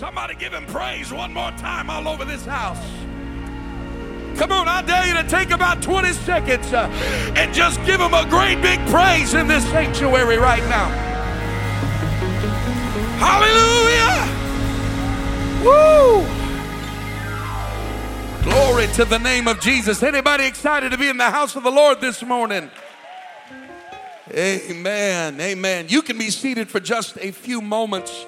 Somebody give him praise one more time all over this house. Come on, I dare you to take about 20 seconds uh, and just give him a great big praise in this sanctuary right now. Hallelujah! Woo! Glory to the name of Jesus. Anybody excited to be in the house of the Lord this morning? Amen. Amen. You can be seated for just a few moments.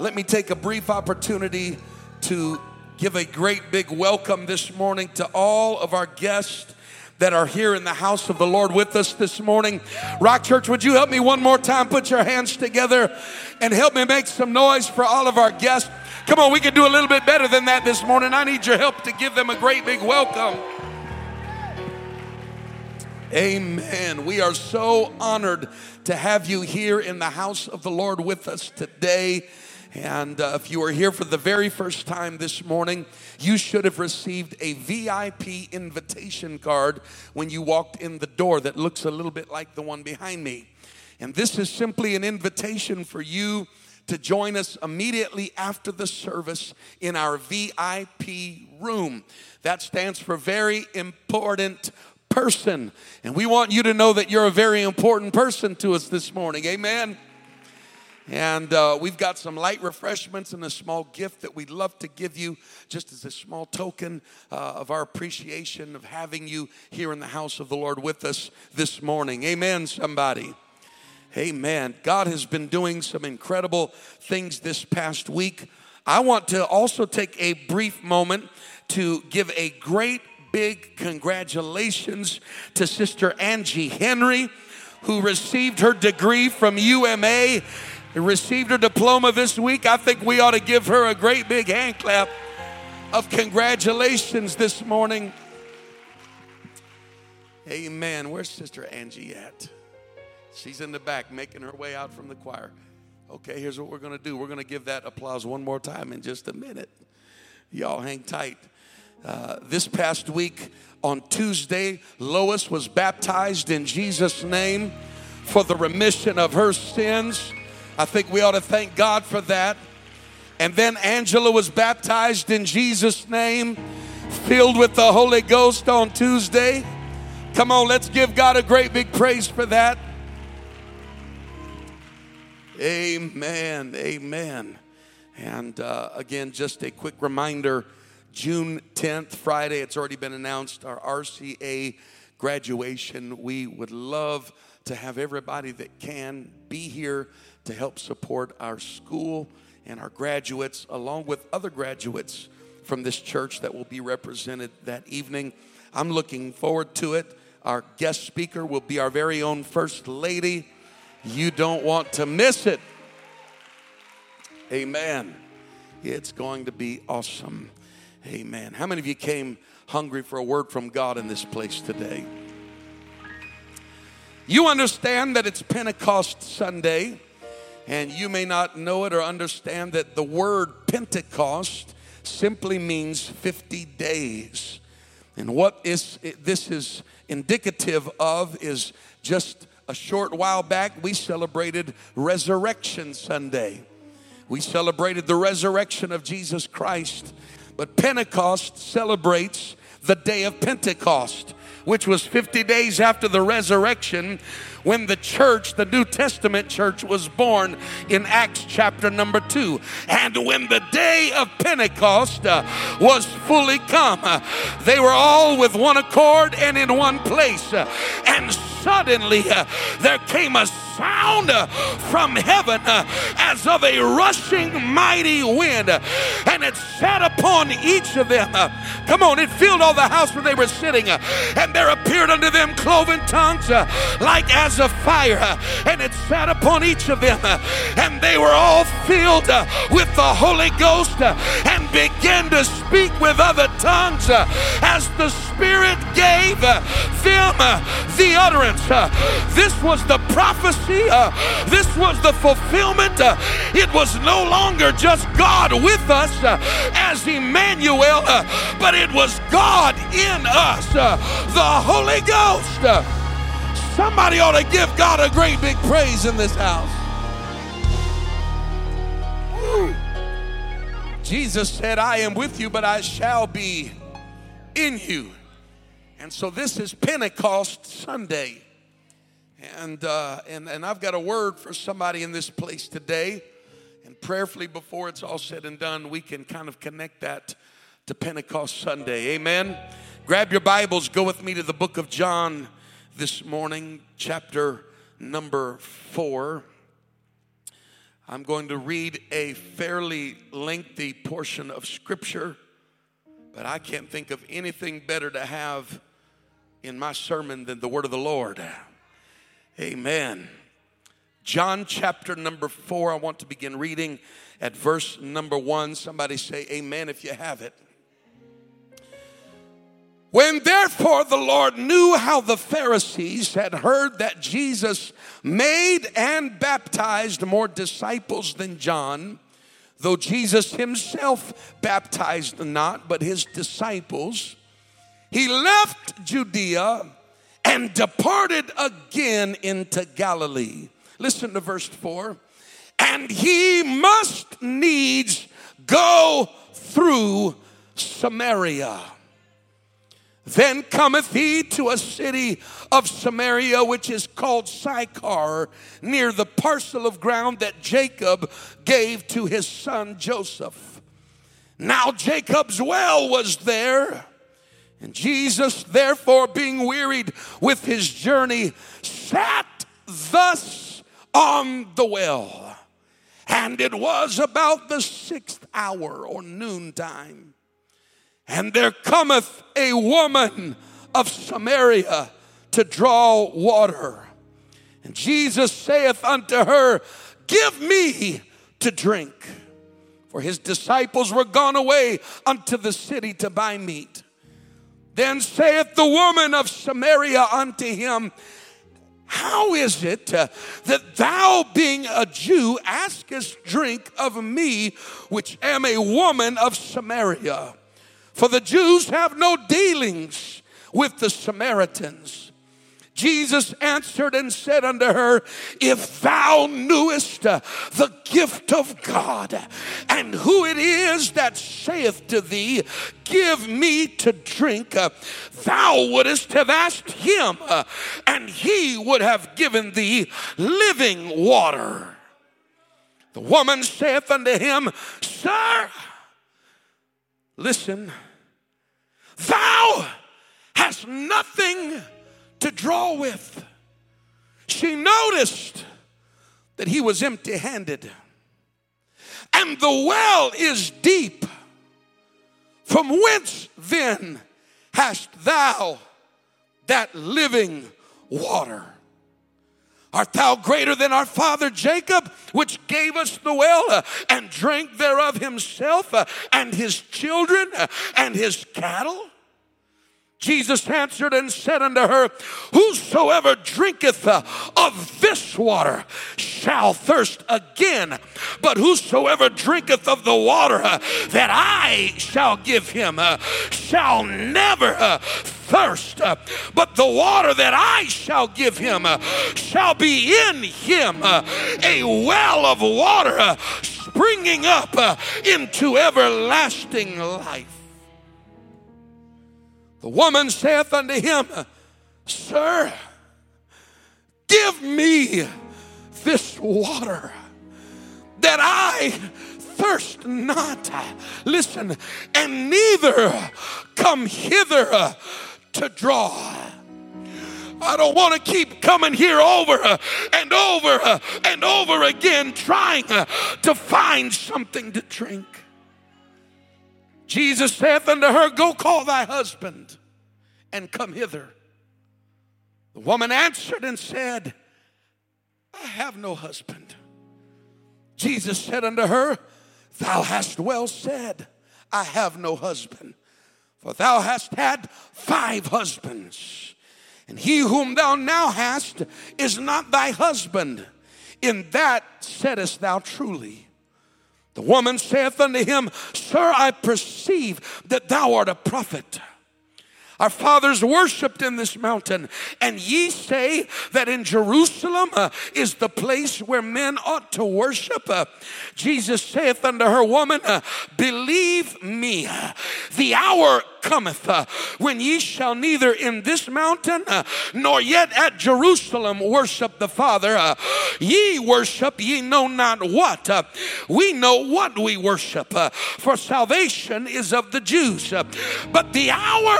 Let me take a brief opportunity to give a great big welcome this morning to all of our guests that are here in the house of the Lord with us this morning. Rock Church, would you help me one more time? Put your hands together and help me make some noise for all of our guests. Come on, we can do a little bit better than that this morning. I need your help to give them a great big welcome. Amen. We are so honored to have you here in the house of the Lord with us today. And uh, if you are here for the very first time this morning, you should have received a VIP invitation card when you walked in the door that looks a little bit like the one behind me. And this is simply an invitation for you to join us immediately after the service in our VIP room. That stands for very important person. And we want you to know that you're a very important person to us this morning. Amen. And uh, we've got some light refreshments and a small gift that we'd love to give you just as a small token uh, of our appreciation of having you here in the house of the Lord with us this morning. Amen, somebody. Amen. God has been doing some incredible things this past week. I want to also take a brief moment to give a great big congratulations to Sister Angie Henry, who received her degree from UMA received her diploma this week. I think we ought to give her a great big hand clap of congratulations this morning. Amen. Where's Sister Angie at? She's in the back making her way out from the choir. Okay, here's what we're going to do. We're going to give that applause one more time in just a minute. Y'all hang tight. Uh, this past week on Tuesday, Lois was baptized in Jesus' name for the remission of her sins. I think we ought to thank God for that. And then Angela was baptized in Jesus' name, filled with the Holy Ghost on Tuesday. Come on, let's give God a great big praise for that. Amen. Amen. And uh, again, just a quick reminder June 10th, Friday, it's already been announced, our RCA graduation. We would love to have everybody that can be here to help support our school and our graduates, along with other graduates from this church that will be represented that evening. I'm looking forward to it. Our guest speaker will be our very own First Lady. You don't want to miss it. Amen. It's going to be awesome. Amen. How many of you came hungry for a word from God in this place today? You understand that it's Pentecost Sunday. And you may not know it or understand that the word Pentecost simply means 50 days. And what is this is indicative of is just a short while back we celebrated Resurrection Sunday. We celebrated the resurrection of Jesus Christ. But Pentecost celebrates the day of Pentecost, which was 50 days after the resurrection, when the church, the New Testament church, was born in Acts chapter number two. And when the day of Pentecost uh, was fully come, uh, they were all with one accord and in one place. Uh, and suddenly uh, there came a sound uh, from heaven uh, as of a rushing mighty wind, and it sat upon each of them. Come on, it filled all the house where they were sitting, and there appeared unto them cloven tongues like as of fire, and it sat upon each of them, and they were all filled with the Holy Ghost and began to speak with other tongues as the Spirit gave them the utterance. This was the prophecy this was the fulfillment. It was no longer just God with us as Emmanuel, but it was God in us, the Holy Ghost. Somebody ought to give God a great big praise in this house. Jesus said, I am with you, but I shall be in you. And so this is Pentecost Sunday. And, uh, and, and I've got a word for somebody in this place today. And prayerfully, before it's all said and done, we can kind of connect that to Pentecost Sunday. Amen. Grab your Bibles, go with me to the book of John this morning, chapter number four. I'm going to read a fairly lengthy portion of scripture, but I can't think of anything better to have in my sermon than the word of the Lord. Amen. John chapter number four, I want to begin reading at verse number one. Somebody say amen if you have it. When therefore the Lord knew how the Pharisees had heard that Jesus made and baptized more disciples than John, though Jesus himself baptized not, but his disciples, he left Judea and departed again into Galilee. Listen to verse 4. And he must needs go through Samaria. Then cometh he to a city of Samaria, which is called Sychar, near the parcel of ground that Jacob gave to his son Joseph. Now Jacob's well was there. And Jesus, therefore, being wearied with his journey, sat thus on the well. And it was about the sixth hour or noontime. And there cometh a woman of Samaria to draw water. And Jesus saith unto her, Give me to drink. For his disciples were gone away unto the city to buy meat. Then saith the woman of Samaria unto him, How is it uh, that thou, being a Jew, askest drink of me, which am a woman of Samaria? For the Jews have no dealings with the Samaritans. Jesus answered and said unto her, If thou knewest the gift of God and who it is that saith to thee, Give me to drink, thou wouldst have asked him, and he would have given thee living water. The woman saith unto him, Sir, listen Thou hast nothing to draw with. She noticed that he was empty handed. And the well is deep. From whence then hast thou that living water? Art thou greater than our father Jacob, which gave us the well uh, and drank thereof himself uh, and his children uh, and his cattle? Jesus answered and said unto her, Whosoever drinketh uh, of this water shall thirst again, but whosoever drinketh of the water uh, that I shall give him uh, shall never thirst, but the water that I shall give him shall be in him a well of water springing up into everlasting life. The woman saith unto him, Sir, give me this water that I thirst not. Listen, and neither come hither to draw. I don't want to keep coming here over and over and over again trying to find something to drink. Jesus saith unto her, Go call thy husband and come hither. The woman answered and said, I have no husband. Jesus said unto her, Thou hast well said, I have no husband. For thou hast had five husbands, and he whom thou now hast is not thy husband. In that saidst thou truly. The woman saith unto him, Sir, I perceive that thou art a prophet. Our fathers worshiped in this mountain, and ye say that in Jerusalem uh, is the place where men ought to worship. Uh, Jesus saith unto her, Woman, uh, believe me, the hour cometh uh, when ye shall neither in this mountain uh, nor yet at Jerusalem worship the Father. Uh, ye worship ye know not what. We know what we worship, for salvation is of the Jews. But the hour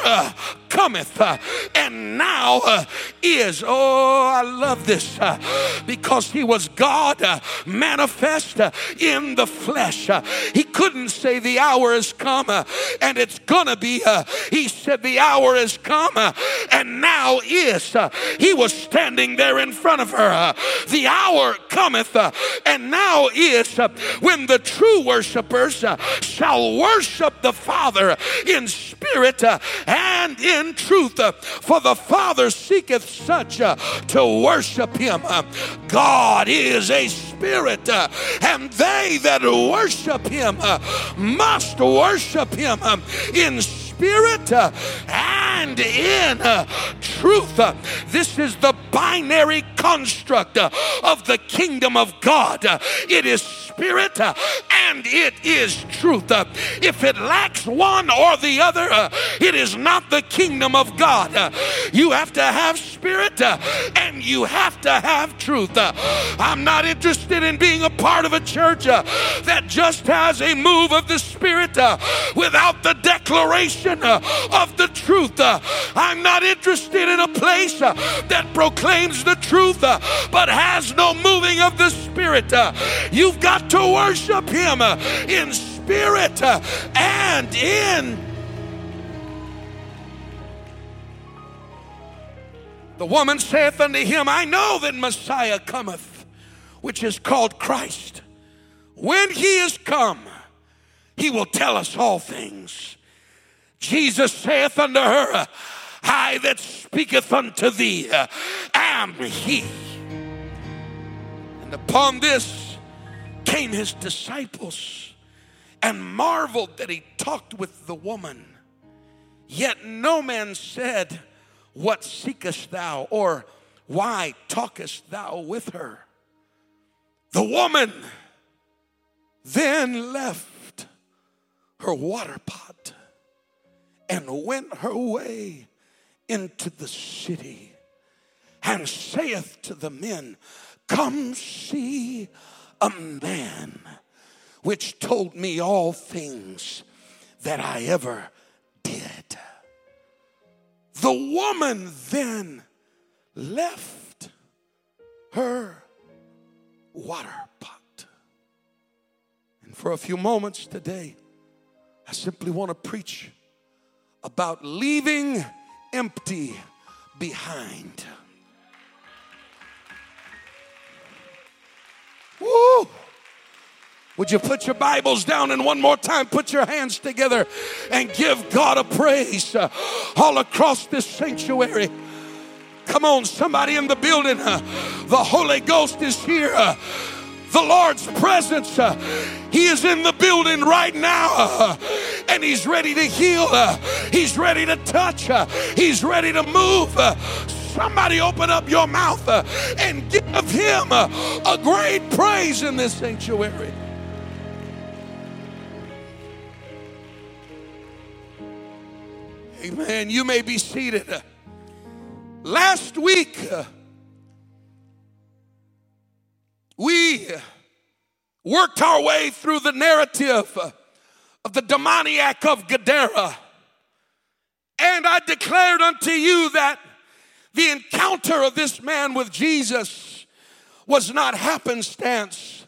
cometh uh, and now uh, is. Oh, I love this uh, because he was God uh, manifest uh, in the flesh. Uh, he couldn't say the hour has come and it's gonna be. he said the hour has come and now is. he was standing there in front of her. the hour cometh and now is when the true worshipers shall worship the Father in spirit and in in truth, uh, for the Father seeketh such uh, to worship him. Uh, God is a spirit, and they that worship him must worship him in spirit and in truth. This is the binary construct of the kingdom of God. It is spirit uh, and it is truth. Uh, if it lacks one or the other, uh, it is not the kingdom of God. Uh, you have to have spirit uh, and you have to have truth. Uh, I'm not interested in being a part of a church that just has a move of the spirit without the declaration of the truth. I'm not interested in a place that proclaims the truth but has no moving of the spirit. You've got to worship Him uh, in spirit uh, and in. The woman saith unto him, I know that Messiah cometh, which is called Christ. When he is come, he will tell us all things. Jesus saith unto her, I that speaketh unto thee am he. And upon this, came his disciples and marveled that he talked with the woman. Yet no man said, What seekest thou? or Why talkest thou with her? The woman then left her water pot and went her way into the city and saith to the men, Come see a man which told me all things that I ever did. The woman then left her water pot. And for a few moments today, I simply want to preach about leaving empty behind. Woo! Would you put your Bibles down and one more time put your hands together and give God a praise uh, all across this sanctuary? Come on, somebody in the building. Uh, the Holy Ghost is here. Uh, the Lord's presence. He is in the building right now and He's ready to heal. He's ready to touch. He's ready to move. Uh, Somebody open up your mouth uh, and give him uh, a great praise in this sanctuary. Amen. You may be seated. Last week, uh, we worked our way through the narrative of the demoniac of Gadara. And I declared unto you that the encounter of this man with Jesus was not happenstance,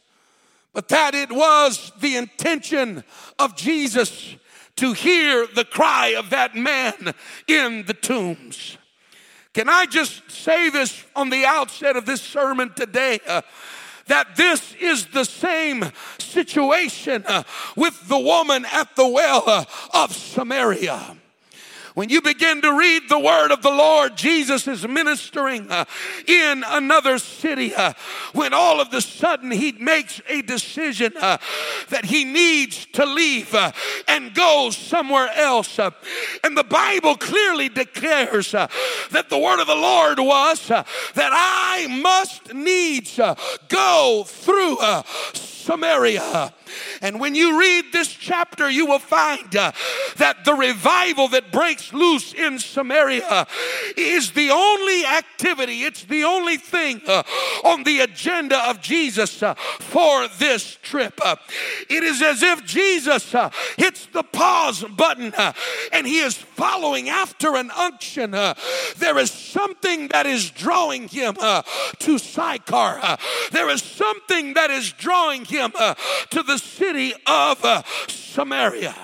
but that it was the intention of Jesus to hear the cry of that man in the tombs. Can I just say this on the outset of this sermon today? Uh, that this is the same situation uh, with the woman at the well uh, of Samaria. When you begin to read the word of the Lord, Jesus is ministering uh, in another city uh, when all of the sudden he makes a decision uh, that he needs to leave uh, and go somewhere else. Uh. and the Bible clearly declares uh, that the word of the Lord was that I must needs go through Samaria. And when you read this chapter, you will find uh, that the revival that breaks loose in Samaria is the only activity, it's the only thing uh, on the agenda of Jesus uh, for this trip. Uh, it is as if Jesus uh, hits the pause button uh, and he is following after an unction. there is something that is drawing him to Sychar, there is something that is drawing him to the city of uh, Samaria.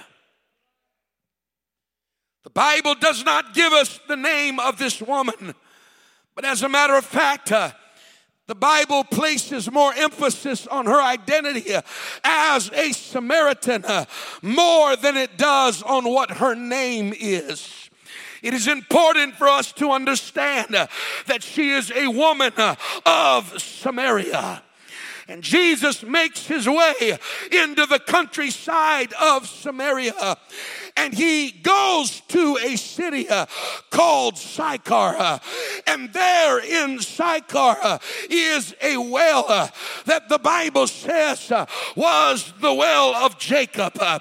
The Bible does not give us the name of this woman, but as a matter of fact, uh, the Bible places more emphasis on her identity uh, as a Samaritan uh, more than it does on what her name is. It is important for us to understand uh, that she is a woman uh, of Samaria. And Jesus makes his way into the countryside of Samaria and he goes to a city uh, called Sychar. Uh, and there in Sychar uh, is a well uh, that the Bible says uh, was the well of Jacob. Uh,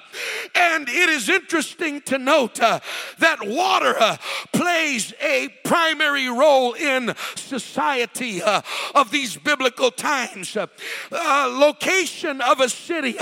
and it is interesting to note that water plays a primary role in society of these biblical times. location of a city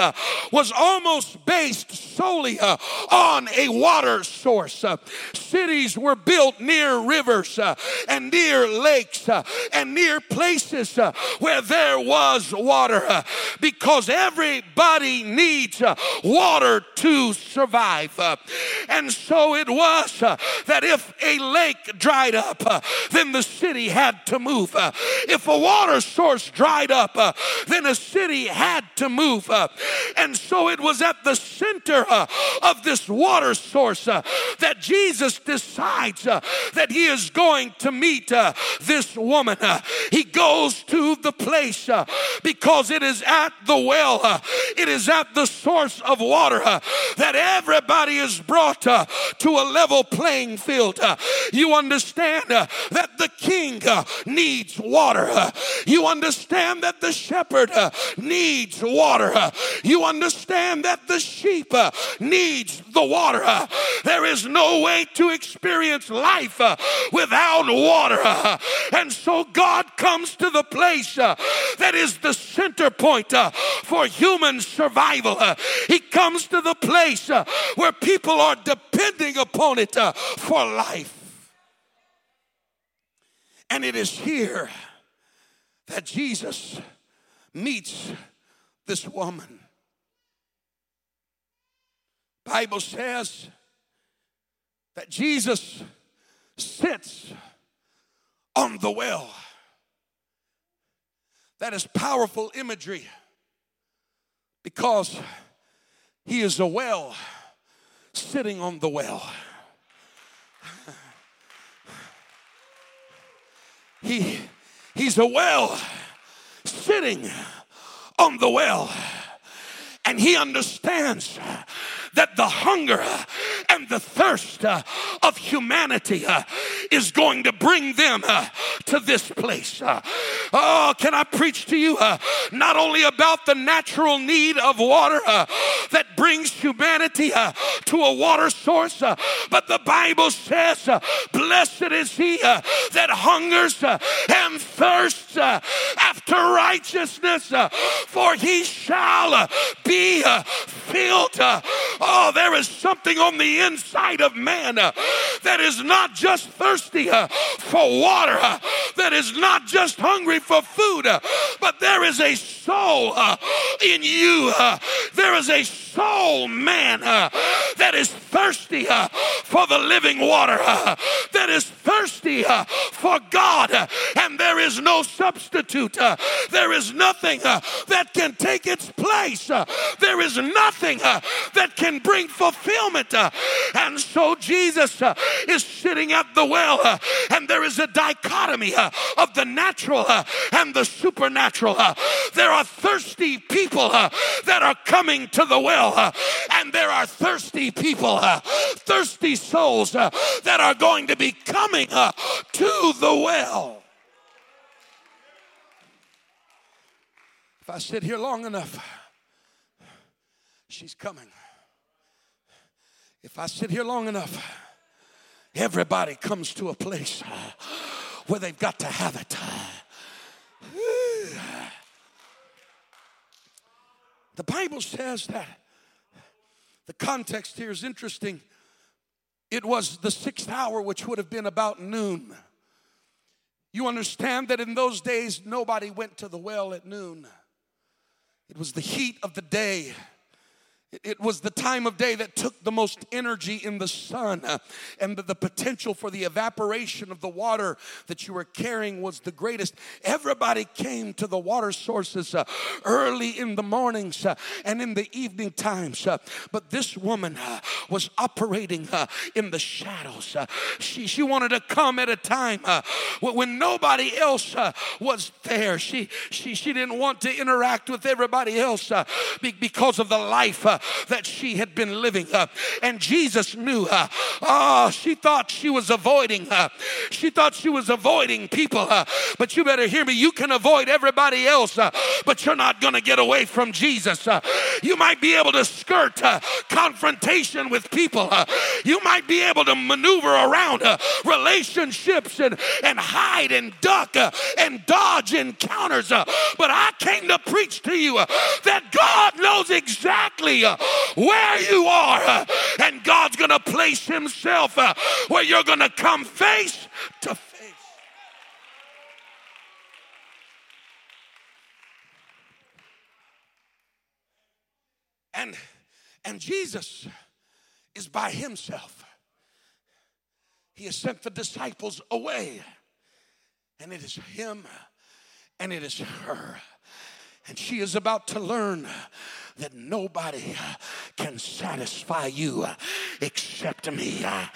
was almost based solely on a water source. Uh, cities were built near rivers uh, and near lakes uh, and near places where there was water because everybody needs uh, water to survive. and so it was that if a lake dried up, then the city had to move. if a water source dried up, then a city had to move. and so it was at the center of this water source uh, that Jesus decides uh, that he is going to meet uh, this woman. Uh, he goes to the place uh, because it is at the well, uh, it is at the source of water uh, that everybody is brought uh, to a level playing field. Uh, you understand that the king needs water. you understand that the shepherd needs water. you understand that the sheep needs the water. Uh, there is no way to experience life uh, without water. Uh, and so God comes to the place that is the center point for human survival. Uh, he comes to the place uh, where people are depending upon it uh, for life. And it is here that Jesus meets this woman. Bible says that Jesus sits on the well. That is powerful imagery because he is a well sitting on the well. He, he's a well sitting on the well. And he understands that the hunger and the thirst uh, of humanity uh, is going to bring them uh, to this place. Oh, can I preach to you uh, not only about the natural need of water uh, that brings humanity uh, to a water source, but the Bible says, Blessed is he that hungers and thirsts after righteousness, for he shall be filled. Oh, there is something on the inside of man uh, that is not just thirsty uh, for water, uh, that is not just hungry for food, but there is a soul in you. There is a soul man that is thirsty for the living water, that is thirsty for God, and there is no substitute. there is nothing that can take its place. there is nothing that can bring fulfillment. Uh, And so Jesus uh, is sitting at the well, uh, and there is a dichotomy uh, of the natural uh, and the supernatural. Uh. There are thirsty people uh, that are coming to the well, and there are thirsty people, uh, thirsty souls uh, that are going to be coming uh, to the well. If I sit here long enough, she's coming. If I sit here long enough, everybody comes to a place where they've got to have it. The Bible says that the context here is interesting. It was the sixth hour, which would have been about noon. You understand that in those days, nobody went to the well at noon. It was the heat of the day. It was the time of day that took the most energy in the sun, uh, and the, potential for the evaporation of the water that you were carrying was the greatest. Everybody came to the water sources uh, early in the mornings uh, and in the evening times. Uh, but this woman uh, was operating uh, in the shadows. she, she wanted to come at a time when nobody else was there. She, she, she didn't want to interact with everybody else because of the life that she had been living. Uh, and Jesus knew her. Oh, she thought she was avoiding her. She thought she was avoiding people. Uh, but you better hear me. You can avoid everybody else, uh, but you're not going to get away from Jesus. Uh, you might be able to skirt uh, confrontation with people. Uh, you might be able to maneuver around relationships and, and hide and duck and dodge encounters. but I came to preach to you that God knows exactly where you are, and God's going to place Himself uh, where you're going to come face to face. And, and Jesus is by himself. He has sent the disciples away. And it is him and it is her. And she is about to learn that nobody uh, can satisfy you uh, except me. Uh.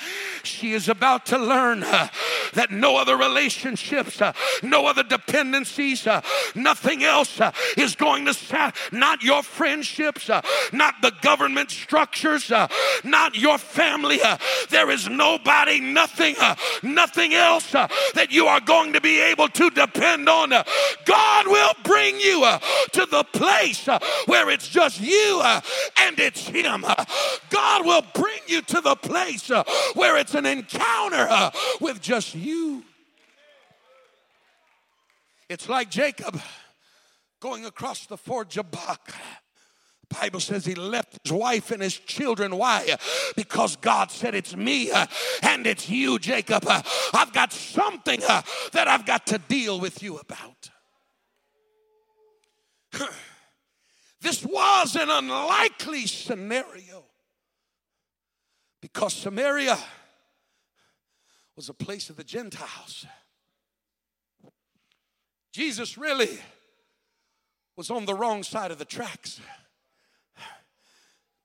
She is about to learn that no other relationships, no other dependencies, nothing else is going to sat not your friendships, not the government structures, not your family. There is nobody, nothing, nothing else that you are going to be able to depend on. God will bring you to the place where it's just just you uh, and it's Him. Uh, God will bring you to the place uh, where it's an encounter with just you. It's like Jacob going across the ford Jabbok. The Bible says he left his wife and his children. Why? Because God said, It's me and it's you, Jacob. I've got something that I've got to deal with you about. This was an unlikely scenario because Samaria was a place of the Gentiles. Jesus really was on the wrong side of the tracks.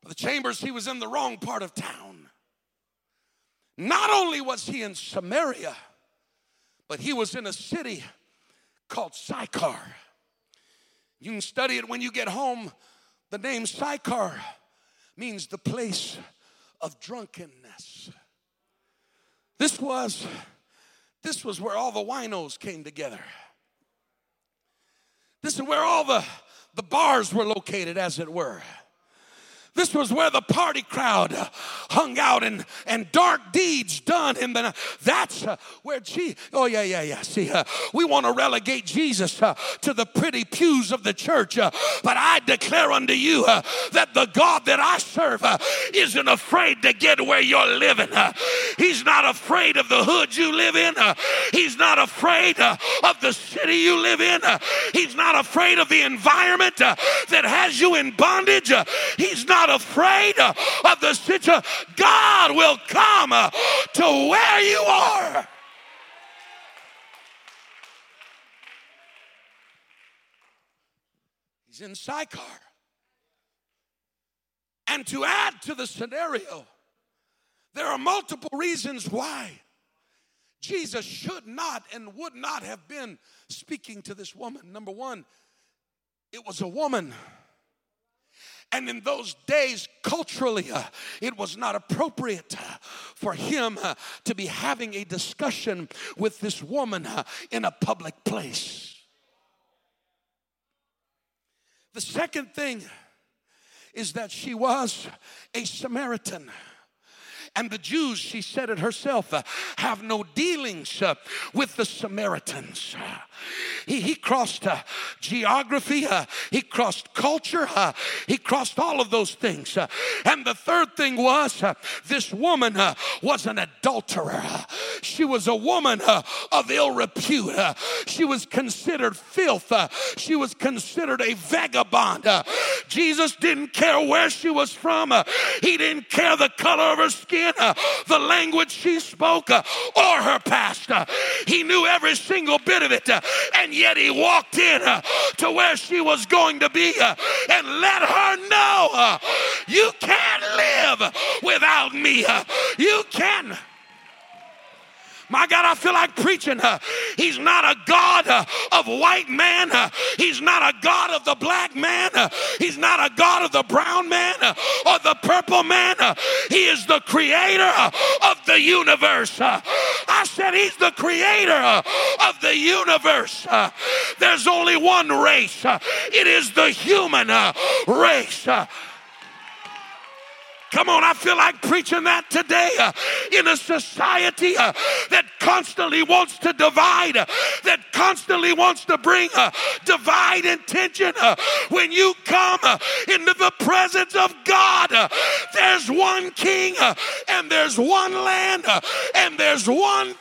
But the chambers, he was in the wrong part of town. Not only was he in Samaria, but he was in a city called Sychar. You can study it when you get home. The name Sychar means the place of drunkenness. This was this was where all the winos came together. This is where all the, the bars were located, as it were. This was where the party crowd hung out and, and dark deeds done in the That's uh, where Jesus, oh yeah, yeah, yeah. See, uh, we want to relegate Jesus uh, to the pretty pews of the church. Uh, but I declare unto you uh, that the God that I serve uh, isn't afraid to get where you're living. he's not afraid of the hood you live in. he's not afraid of the city you live in. he's not afraid of the environment that has you in bondage. he's not not afraid of the situation. God will come to where you are. He's in Sychar. And to add to the scenario, There are multiple reasons why Jesus should not and would not have been speaking to this woman. Number one, it was a woman. And in those days, culturally, uh, it was not appropriate uh, for him uh, to be having a discussion with this woman uh, in a public place. The second thing is that she was a Samaritan. And the Jews, she said it herself, uh, have no dealings uh, with the Samaritans. He, he crossed uh, geography, uh, he crossed culture, uh, he crossed all of those things. Uh, and the third thing was this woman was an adulterer. She was a woman of ill repute. she was considered filth. she was considered a vagabond. Jesus didn't care where she was from, he didn't care the color of her skin, the language she spoke, or her past. he knew every single bit of it and yet he walked in uh, to where she was going to be uh, and let her know uh, you can't live without me. Uh, you can. My God, I feel like preaching. He's not a God of white man. He's not a God of the black man. He's not a God of the brown man or the purple man. He is the creator of the universe. I said he's the creator of the universe. there's only one race. it is the human race. Come on, I feel like preaching that today uh, in a society uh, that constantly wants to divide, uh, that constantly wants to bring uh, divide and tension. Uh, when you come uh, into the presence of God, there's one king and there's one land and there's one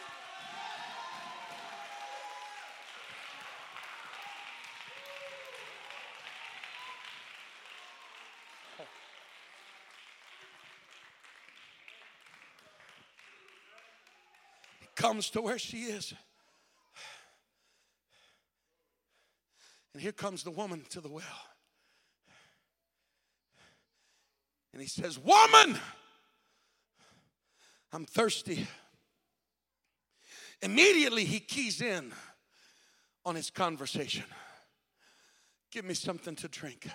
comes to where she is. And here comes the woman to the well. And he says, Woman, I'm thirsty. Immediately he keys in on his conversation. Give me something to drink.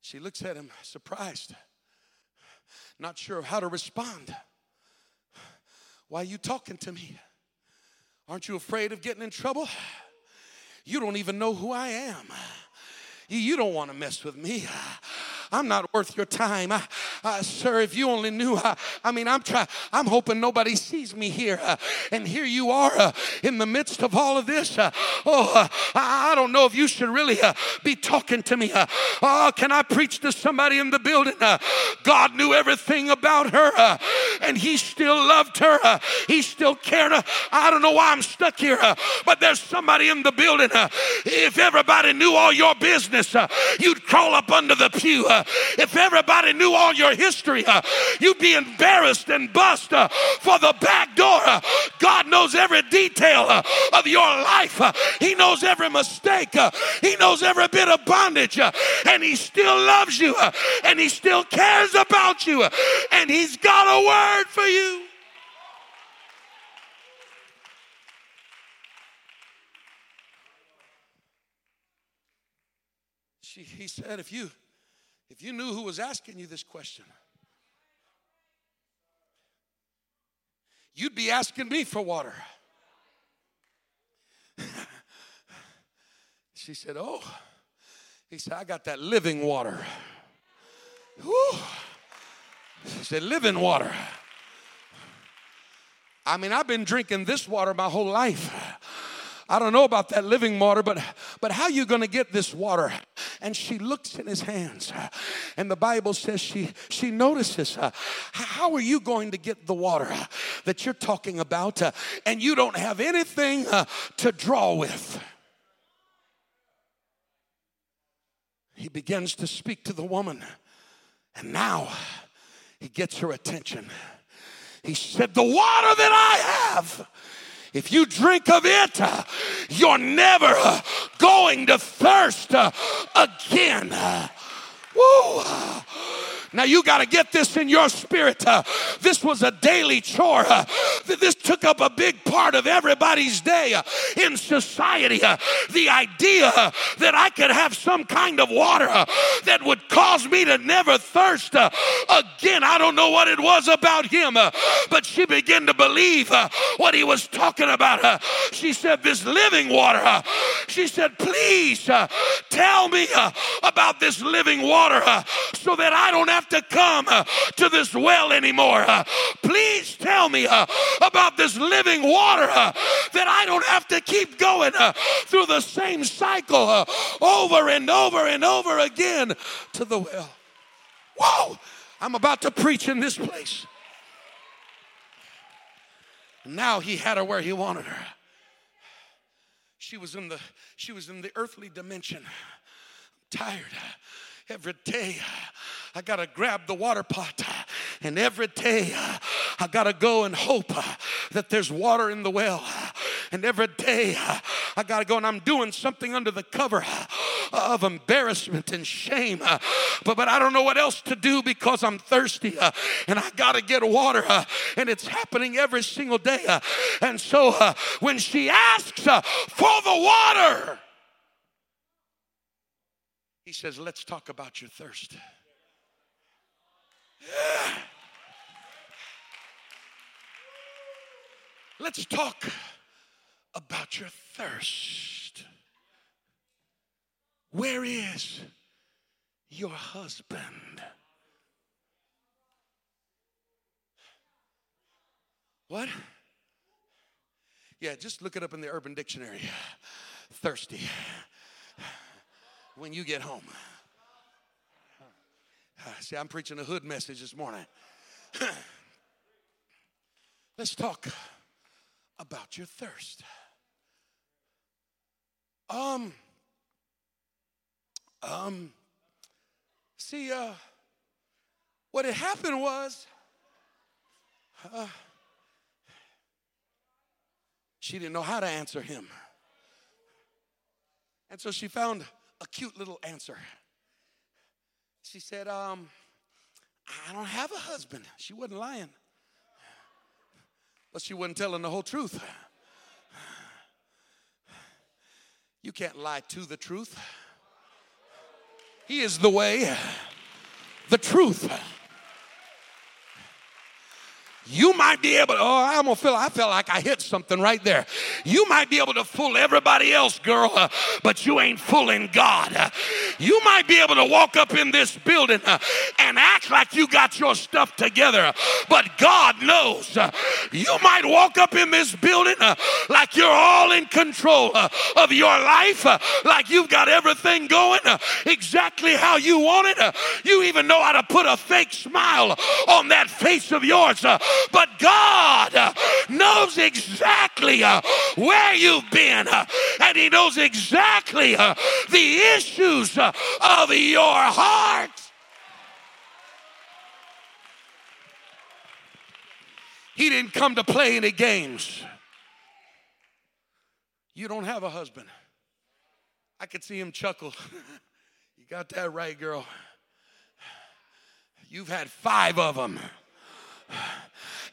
She looks at him surprised, not sure how to respond. Why are you talking to me? Aren't you afraid of getting in trouble? You don't even know who I am. You don't want to mess with me. I'm not worth your time. Uh, uh, sir, if you only knew, uh, I mean, I'm trying, I'm hoping nobody sees me here. Uh, and here you are uh, in the midst of all of this. Oh, I, I, don't know if you should really be talking to me. oh, can I preach to somebody in the building? God knew everything about her and he still loved her. he still cared. I don't know why I'm stuck here, but there's somebody in the building. if everybody knew all your business, you'd crawl up under the pew if everybody knew all your history, you'd be embarrassed and bust for the back door. God knows every detail of your life. He knows every mistake. he knows every bit of bondage. and He still loves you. and He still cares about you. and He's got a word for you. She, he said, if you if you knew who was asking you this question, you'd be asking me for water. she said, Oh, he said, I got that living water. Whew. She said, Living water. I mean, I've been drinking this water my whole life. I don't know about that living water, but but how you going to get this water? And she looks in his hands, and the Bible says she she notices. How are you going to get the water that you're talking about, and you don't have anything uh, to draw with? He begins to speak to the woman, and now he gets her attention. He said, "The water that I have." If you drink of it, you're never going to thirst again. Woo. Now you got to get this in your spirit. This was a daily chore. This took up a big part of everybody's day in society. The idea that I could have some kind of water that would cause me to never thirst again. I don't know what it was about him, but she began to believe what he was talking about. she said, This living water. She said, Please uh, tell me uh, about this living water uh, so that I don't have to come to this well anymore. please tell me about this living water that I don't have to keep going through the same cycle over and over and over again to the well. Whoa! I'm about to preach in this place. Now he had her where he wanted her. She was in the she was in the earthly dimension. tired every day I got to grab the water pot. And every day I got to go and hope that there's water in the well. And every day I got to go and I'm doing something under the cover of embarrassment and shame. But, but I don't know what else to do because I'm thirsty and I got to get water. And it's happening every single day. And so when she asks for the water, he says, Let's talk about your thirst. Let's talk about your thirst. Where is your husband? What? Yeah, just look it up in the Urban Dictionary. Thirsty. When you get home. See, I'm preaching a hood message this morning. Let's talk about your thirst. Um, um, see, uh, what had happened was, uh, she didn't know how to answer him. And so she found a cute little answer. She said, um, I don't have a husband. She wasn't lying, but she wasn't telling the whole truth. You can't lie to the truth. He is the way, the truth, you might be able to, oh, I'm gonna feel, I felt like I hit something right there. You might be able to fool everybody else, girl, but you ain't fooling God. You might be able to walk up in this building uh, and act like you got your stuff together, but God knows. Uh, you might walk up in this building uh, like you're all in control uh, of your life, uh, like you've got everything going uh, exactly how you want it. you even know how to put a fake smile on that face of yours but God knows exactly where you've been, and He knows exactly the issues of your heart. He didn't come to play any games. You don't have a husband. I could see him chuckle. you got that right, girl. You've had five of them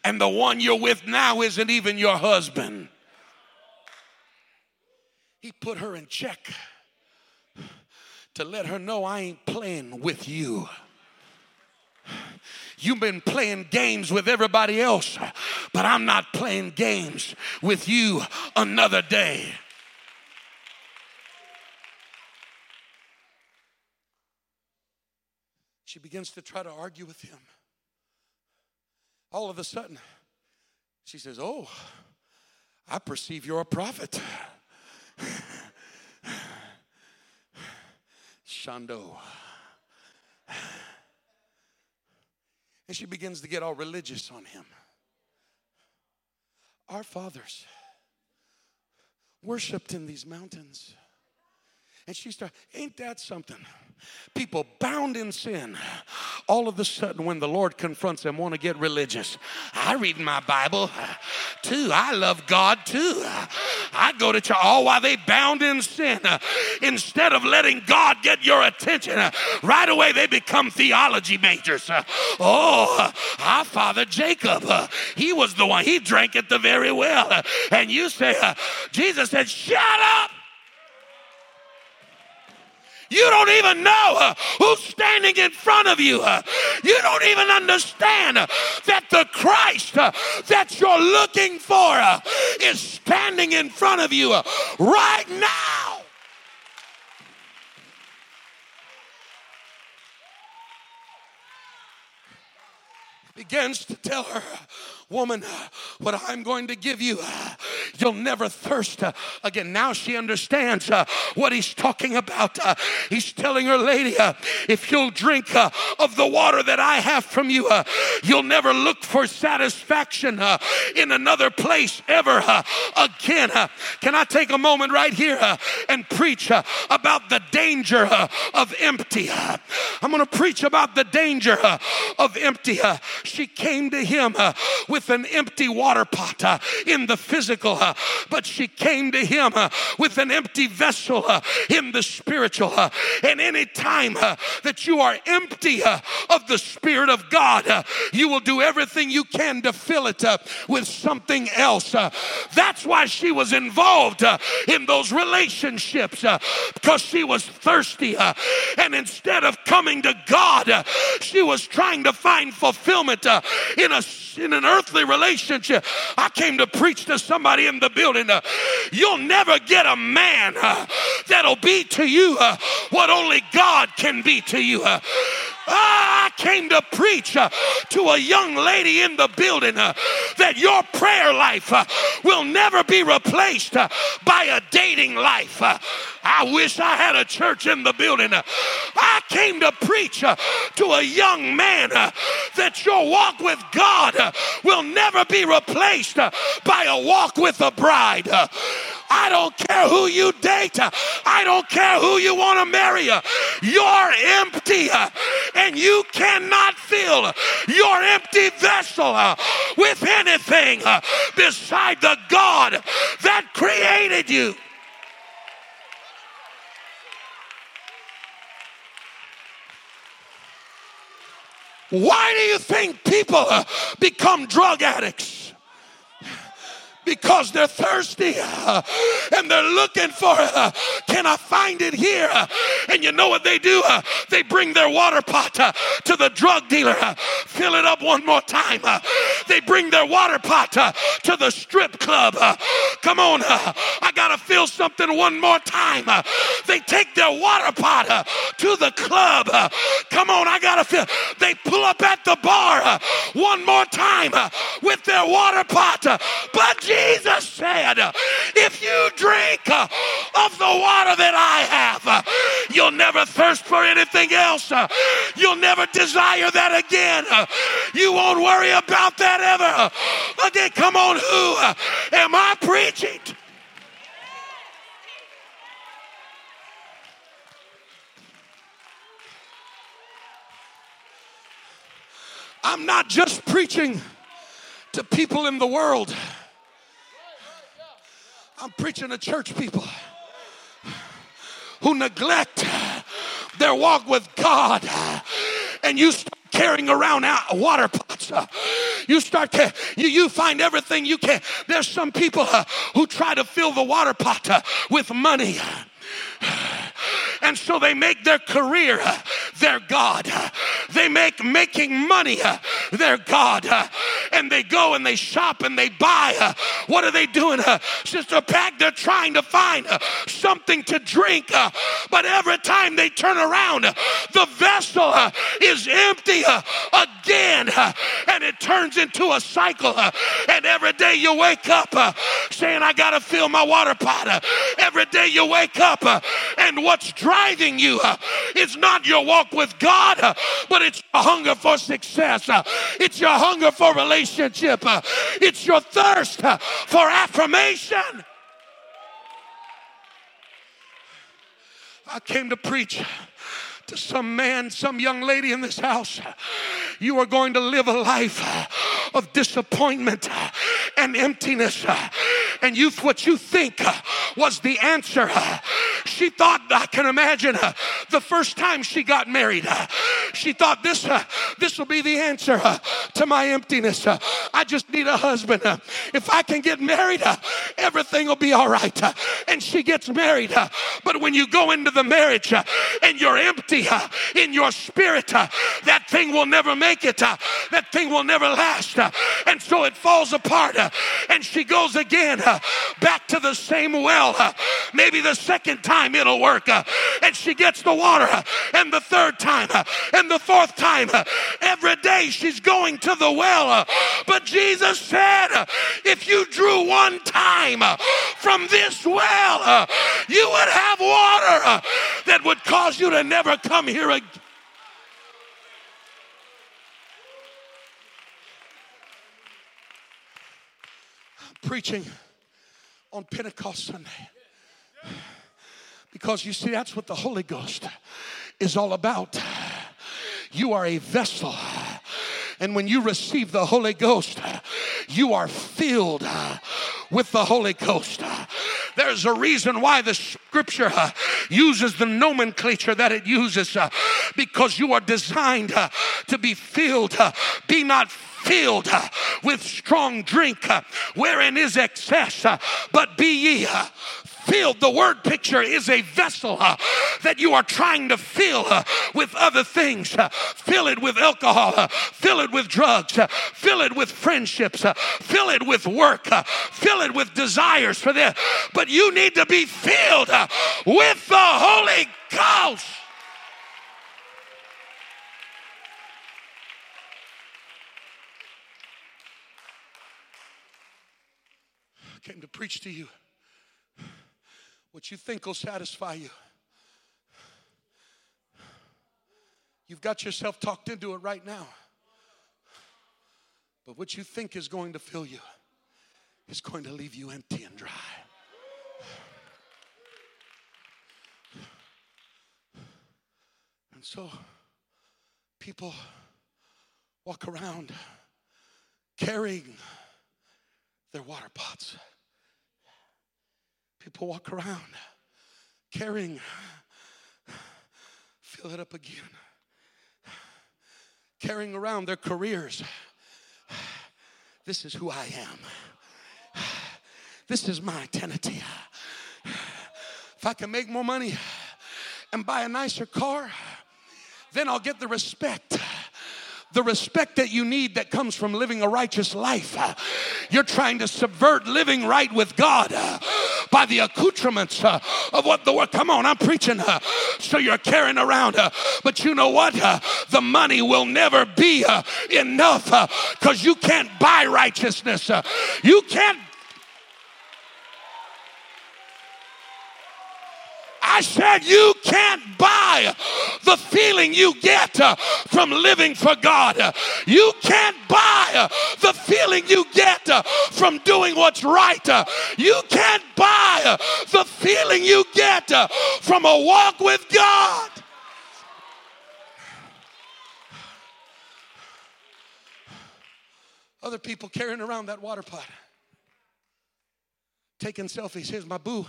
and the one you're with now isn't even your husband. He put her in check to let her know I ain't playing with you. You've been playing games with everybody else, but I'm not playing games with you another day. She begins to try to argue with him all of a sudden, she says, Oh, I perceive you're a prophet. Shando. And she begins to get all religious on him. Our fathers worshiped in these mountains. And she started, ain't that something? People bound in sin, all of a sudden, when the Lord confronts them, want to get religious. I read my Bible too. I love God too. I'd go to church all while they bound in sin. Instead of letting God get your attention, right away they become theology majors. Oh, our father Jacob, he was the one, he drank at the very well. And you say, Jesus said, Shut up. You don't even know uh, who's standing in front of you. Uh, you don't even understand uh, that the Christ that you're looking for is standing in front of you right now. Begins to tell her, Woman, what I'm going to give you, you'll never thirst uh, again. Now she understands uh, what he's talking about. Uh, he's telling her, Lady, uh, if you'll drink uh, of the water that I have from you, uh, you'll never look for satisfaction in another place ever again. Can I take a moment right here and preach about the danger of empty? I'm going to preach about the danger of empty. She came to him with with an empty water pot uh, in the physical, uh, but she came to him uh, with an empty vessel uh, in the spiritual. Uh, and any time uh, that you are empty of the Spirit of God, you will do everything you can to fill it up with something else. that's why she was involved in those relationships because she was thirsty. and instead of coming to God, she was trying to find fulfillment in a in an earthly relationship. I came to preach to somebody in the building. Uh, you'll never get a man uh, that'll be to you uh, what only God can be to you. Uh, I came to preach uh, to a young lady in the building uh, that your prayer life uh, will never be replaced by a dating life. I wish I had a church in the building. I came to preach to a young man that your walk with God will never be replaced by a walk with a bride. I don't care who you date. I don't care who you want to marry. You're empty and you cannot fill your empty vessel with anything beside the God that created you. Why do you think people become drug addicts? Because they're thirsty uh, and they're looking for uh, can I find it here? And you know what they do? Uh, they bring their water pot uh, to the drug dealer, uh, fill it up one more time. Uh, they bring their water pot to the strip club. Come on, I gotta fill something one more time. They take their water pot to the club. Come on, I gotta fill. They pull up at the bar one more time with their water pot. But Jesus said, If you drink of the water that I have, you'll never thirst for anything else. You'll never desire that again. You won't worry about that ever again. Come on, who am I preaching? I'm not just preaching to people in the world. I'm preaching to church people who neglect their walk with God and you start carrying around water pots. You start, to, you, you find everything you can. There's some people who try to fill the water pot with money. And so they make their career their God. They make making money their God. And they go and they shop and they buy. What are they doing? Sister Pack, they're trying to find something to drink. But every time they turn around, the vessel is empty again. And it turns into a cycle. And every day you wake up saying, I got to fill my water pot. Every day you wake up and what's driving you It's not your walk with God, but it's a hunger for success. It's your hunger for relationship. It's your thirst for affirmation. I came to preach to some man, some young lady in this house. You are going to live a life of disappointment and emptiness and you what you think uh, was the answer. Uh, she thought, I can imagine uh, the first time she got married, she thought this this will be the answer to my emptiness. I just need a husband. If I can get married, everything will be all right. And she gets married. But when you go into the marriage and you're empty in your spirit, that thing will never make it. That thing will never last. And so it falls apart. And she goes again back to the same well. Maybe the second time it'll work. And she gets the water. And the third time. And the fourth time. Every day she's going to the well. But Jesus said, if you drew one time from this well, you would have water that would cause you to never come here again. preaching on Pentecost Sunday. Because you see, that's what the Holy Ghost is all about. You are a vessel. And when you receive the Holy Ghost, you are filled with the Holy Ghost. There's a reason why the scripture uses the nomenclature that it uses because you are designed to be filled. Be not filled with strong drink wherein is excess, but be ye filled. The word picture is a vessel uh, that you are trying to fill uh, with other things. Uh, fill it with alcohol, fill it with drugs, fill it with friendships, fill it with work, fill it with desires for this. But you need to be filled with the Holy Ghost. came to preach to you. What you think will satisfy you. You've got yourself talked into it right now. But what you think is going to fill you is going to leave you empty and dry. And so people walk around carrying their water pots. People walk around carrying, fill it up again, carrying around their careers. This is who I am. This is my identity. If I can make more money and buy a nicer car, then I'll get the respect the respect that you need that comes from living a righteous life. You're trying to subvert living right with God by the accoutrements uh, of what the word. Come on, I'm preaching. Uh, so you're carrying around. Uh, but you know what? The money will never be enough because you can't buy righteousness. You can't I said, You can't buy the feeling you get uh, from living for God. You can't buy uh, the feeling you get uh, from doing what's right. Uh. You can't buy uh, the feeling you get uh, from a walk with God. Other people carrying around that water pot, taking selfies. Here's my boo.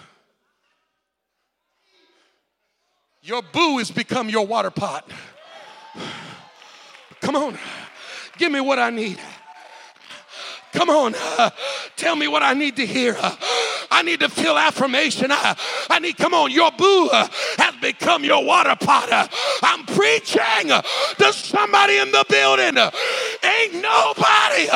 Your boo has become your water pot. Come on, give me what I need. Come on, uh, tell me what I need to hear. Uh, I need to feel affirmation. I, I need, come on, your boo uh, has become your water pot. Uh, I'm preaching uh, to somebody in the building. Uh, ain't nobody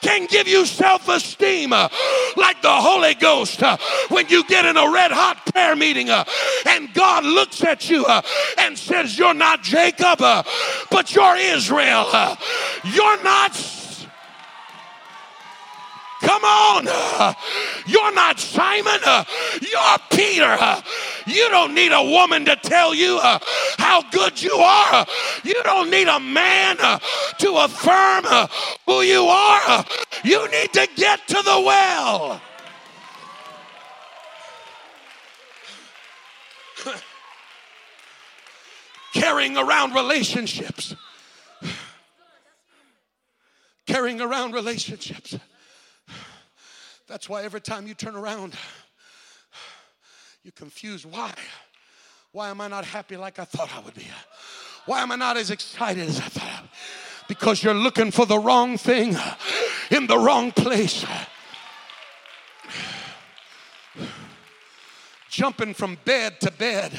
can give you self esteem like the Holy Ghost when you get in a red hot prayer meeting and God looks at you and says, You're not Jacob, but you're Israel. You're not Come on. You're not Simon. You're Peter. You don't need a woman to tell you how good you are. You don't need a man to affirm who you are. You need to get to the well. Carrying around relationships. Carrying around relationships That's why every time you turn around, you're confused. Why? Why am I not happy like I thought I would be? Why am I not as excited as I thought? Because you're looking for the wrong thing in the wrong place. Jumping from bed to bed.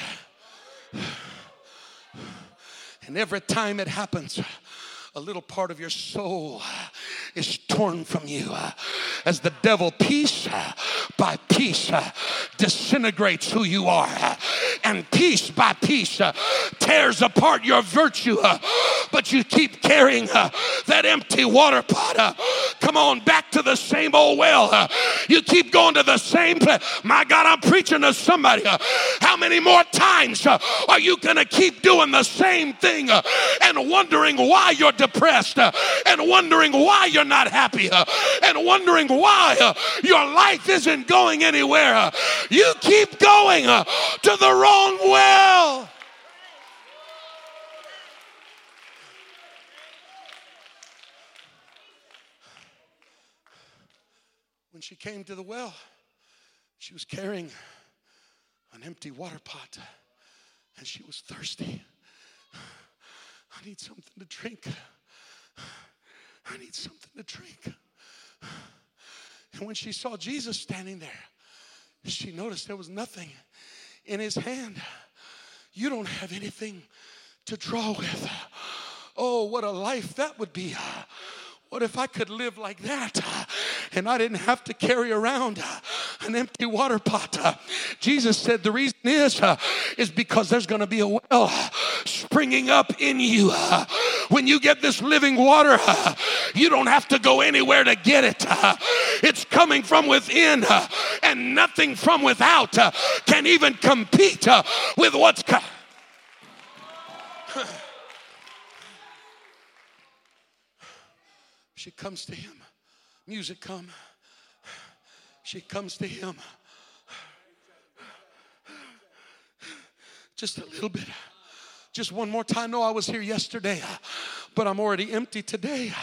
And every time it happens, a little part of your soul is torn from you uh, as the devil piece uh, by piece uh, disintegrates who you are and piece by piece tears apart your virtue but you keep carrying that empty water pot come on back to the same old well you keep going to the same place my god i'm preaching to somebody how many more times are you gonna keep doing the same thing and wondering why you're depressed uh, and wondering why you're not happy uh, and wondering why uh, your life isn't going anywhere. You keep going to the wrong well. When she came to the well, she was carrying an empty water pot and she was thirsty. I need something to drink. I need something to drink. And when she saw Jesus standing there, she noticed there was nothing in his hand. You don't have anything to draw with. Oh, what a life that would be. What if I could live like that and I didn't have to carry around an empty water pot? Jesus said the reason is is because there's going to be a well springing up in you. When you get this living water, you don't have to go anywhere to get it. It's coming from within and nothing from without can even compete with what's coming. She comes to him. Music come. She comes to him. Just a little bit. Just one more time. No, I was here yesterday, but I'm already empty today.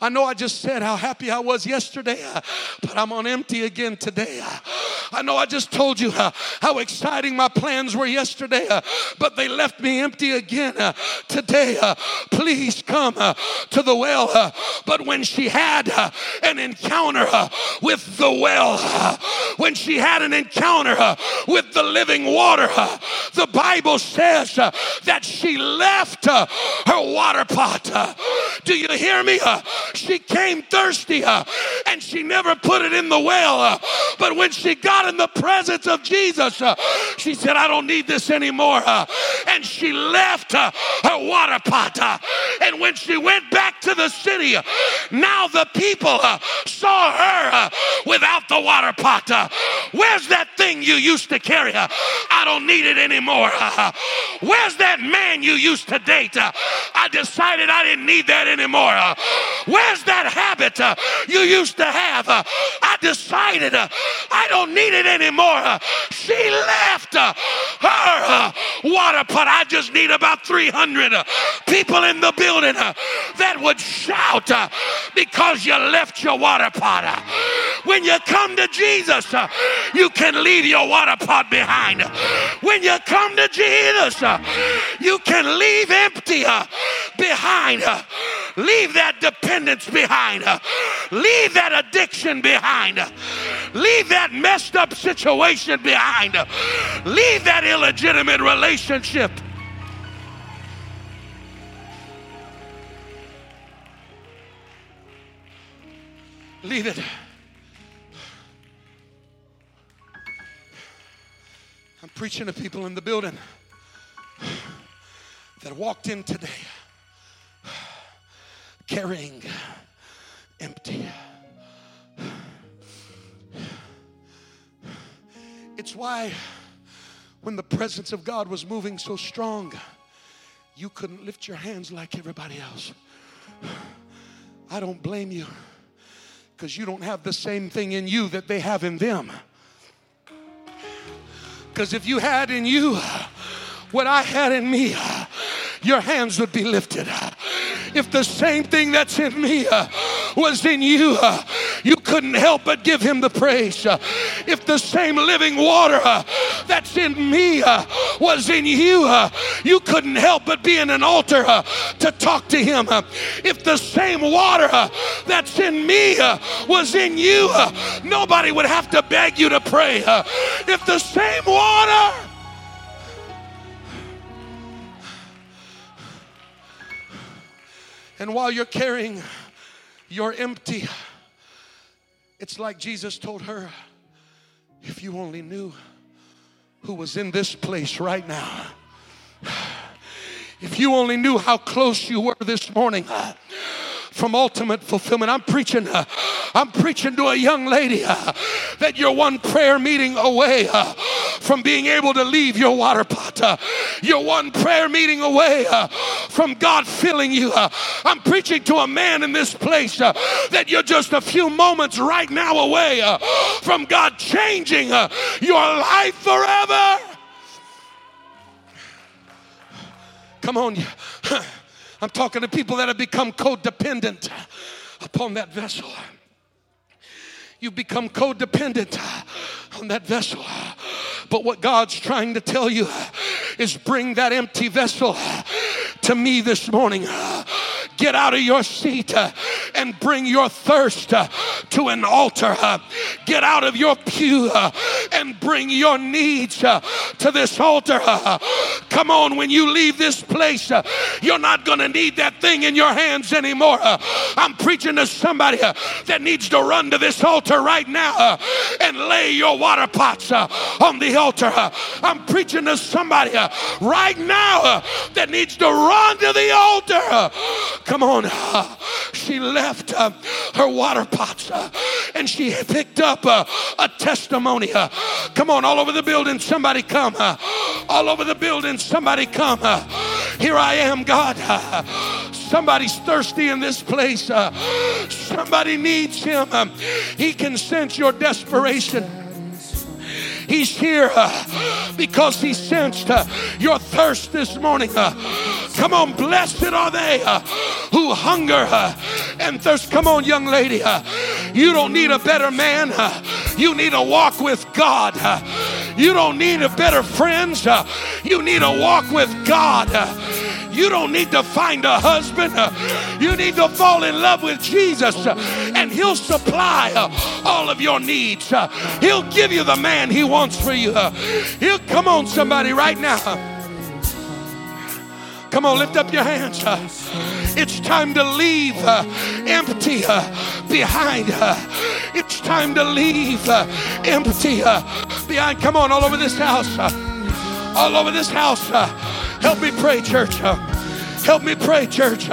I know I just said how happy I was yesterday, but I'm on empty again today. I know I just told you how, how exciting my plans were yesterday, uh, but they left me empty again uh, today. Please come to the well. But when she had an encounter with the well, when she had an encounter with the living water, the Bible says that she left her water pot. Do you hear me? She came thirsty and she never put it in the well. But when she got in the presence of Jesus, uh, she said, I don't need this anymore. Uh, and she left uh, her water pot. And when she went back to the city, now the people saw her without the water pot. Where's that thing you used to carry? I don't need it anymore. Where's that man you used to date? I decided I didn't need that anymore. Where's that habit you used to have? I decided I don't need it anymore. She left her water pot. I just need about 300 people in the building that would shout because you left your water pot. When you come to Jesus, you can leave your water pot behind. When you come to Jesus, you can leave empty behind. Leave that dependence behind. Leave that addiction behind. Leave that messed up situation behind. Leave that illegitimate relationship. Leave it. I'm preaching to people in the building that walked in today carrying empty. It's why when the presence of God was moving so strong, you couldn't lift your hands like everybody else. I don't blame you because you don't have the same thing in you that they have in them. Because if you had in you what I had in me, your hands would be lifted if the same thing that's in me was in you, uh, you couldn't help but give him the praise. Uh, if the same living water uh, that's in me uh, was in you, uh, you couldn't help but be in an altar uh, to talk to him. If the same water that's in me was in you, nobody would have to beg you to pray. If the same water, and while you're carrying your empty, it's like Jesus told her, if you only knew who was in this place right now. If you only knew how close you were this morning from ultimate fulfillment. I'm preaching, uh, I'm preaching to a young lady uh, that you're one prayer meeting away uh, from being able to leave your water pot. Uh, one prayer meeting away uh, from God filling you. Uh, I'm preaching to a man in this place that you're just a few moments right now away from God changing your life forever. Come on. I'm talking to people that have become codependent upon that vessel. You become codependent on that vessel. But what God's trying to tell you is bring that empty vessel to me this morning. Get out of your seat uh, and bring your thirst uh, to an altar. Uh. Get out of your pew and bring your needs to this altar. Come on, when you leave this place, you're not going to need that thing in your hands anymore. I'm preaching to somebody that needs to run to this altar right now and lay your water pots on the altar. I'm preaching to somebody right now that needs to run to the altar. Come on. She left uh, her water pots uh, and she picked up uh, a testimony. Come on, all over the building, somebody come. All over the building, somebody come. Here I am, God. Somebody's thirsty in this place. Somebody needs him. Um, he can sense your desperation. He's here uh, because He sensed uh, your thirst this morning. Uh, come on, blessed are they uh, who hunger uh, and thirst. Come on, young lady. Uh. You don't need a better man, you need a walk with God. You don't need a better friends, you need a walk with God. You don't need to find a husband. You need to fall in love with Jesus, and He'll supply all of your needs. He'll give you the man He wants for you. He'll come on, somebody, right now. Come on, lift up your hands. It's time to leave empty behind. It's time to leave empty behind. Come on, all over this house. all over this house. help me pray, church. Help me pray, church.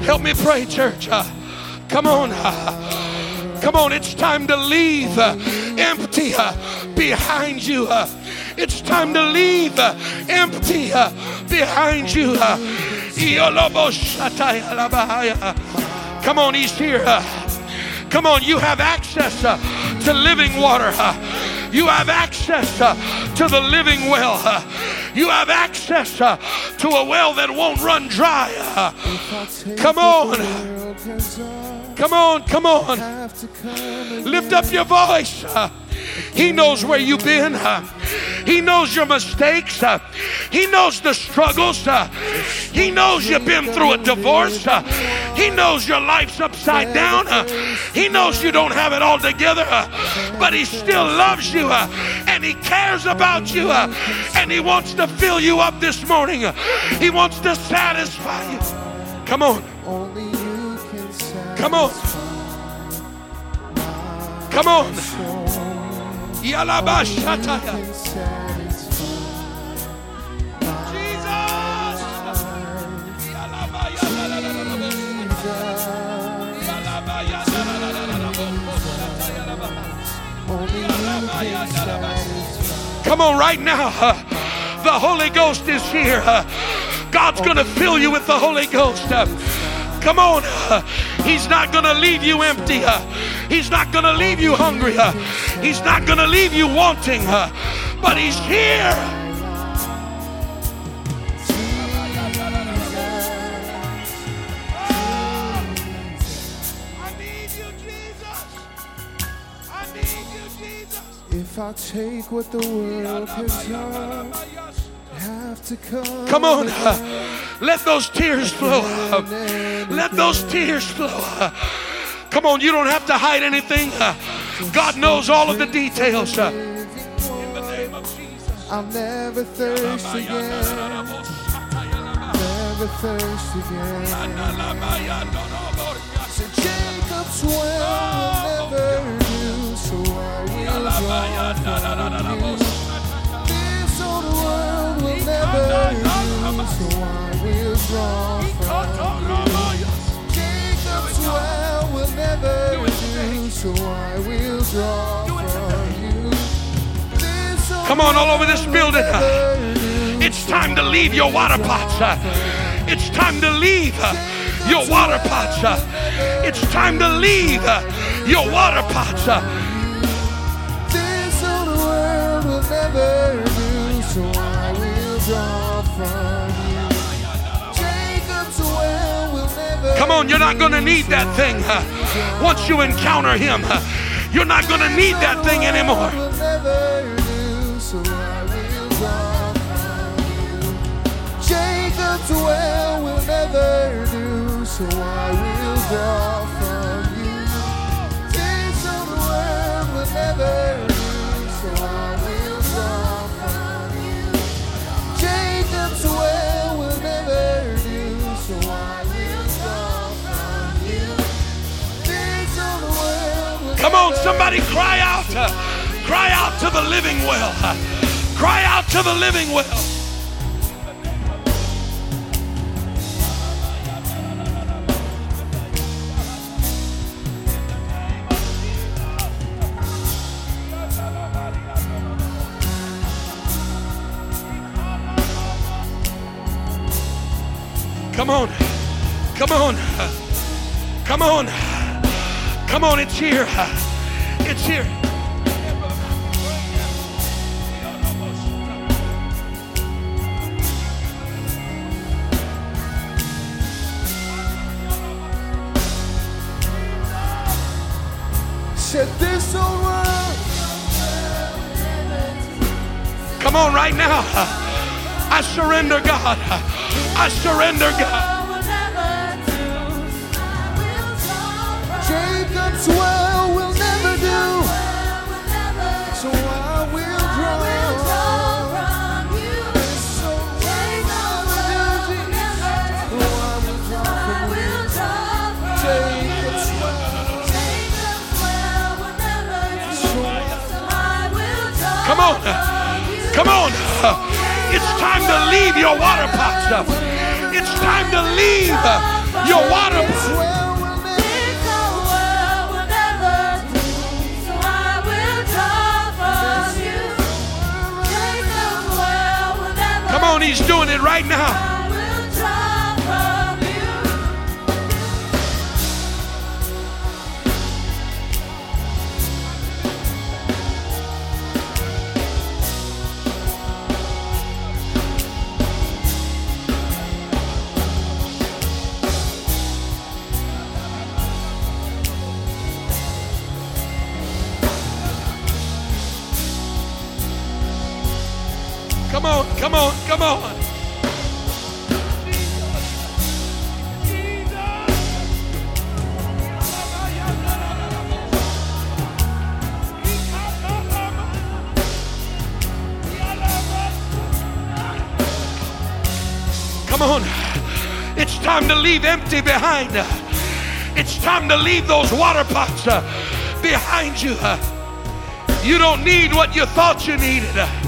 help me pray, church. come on. Come on, it's time to leave uh, empty uh, behind you. Uh, it's time to leave empty behind you. Come on, he's here. Come on, you have access to living water. Uh, you have access uh, to the living well. Uh, you have access to a well that won't run dry. Come on. Come on, come on. Lift up your voice. He knows where you've been. He knows your mistakes. He knows the struggles. He knows you've been through a divorce. He knows your life's upside down. He knows you don't have it all together, but He still loves you and He cares about you and He wants to fill you up this morning. He wants to satisfy you. Come on. Come on. Come on. Yalabashataya. Jesus. Come on, right now. The Holy Ghost is here. God's going to fill you with the Holy Ghost. Come on. He's not going to leave you empty. He's not going to leave you hungry. He's not going to leave you wanting. But He's here. If I take what the world can come. On. Uh, let those tears flow. Let those tears flow. Come on, you don't have to hide anything. Uh, God knows all of the details. Uh. I'll never thirst again. Never thirst again. So Jacob's well will never do, so I will draw from you. Come on, all over this building. It's time to leave your water pots. It's time to leave your water pots. It's time to leave your water pots. This old world will never Come on, you're not going to need that thing. Once you encounter him, you're not going to need that thing anymore. will never do, so I will draw from you. Jacob's well will never do, so I will draw Come on, somebody cry out. Uh, cry out to the living well. Uh, cry out to the living well. Come on. Come on. Uh, come on. Come on, it's here. It's here. Said this old world Come on, right now. I surrender, God. I surrender, God. Come on. Come on. It's time to leave your water pots. It's time to leave your water well Come on, he's doing it right now. Empty behind. It's time to leave those water pots uh, behind you. Uh, You don't need what you thought you needed.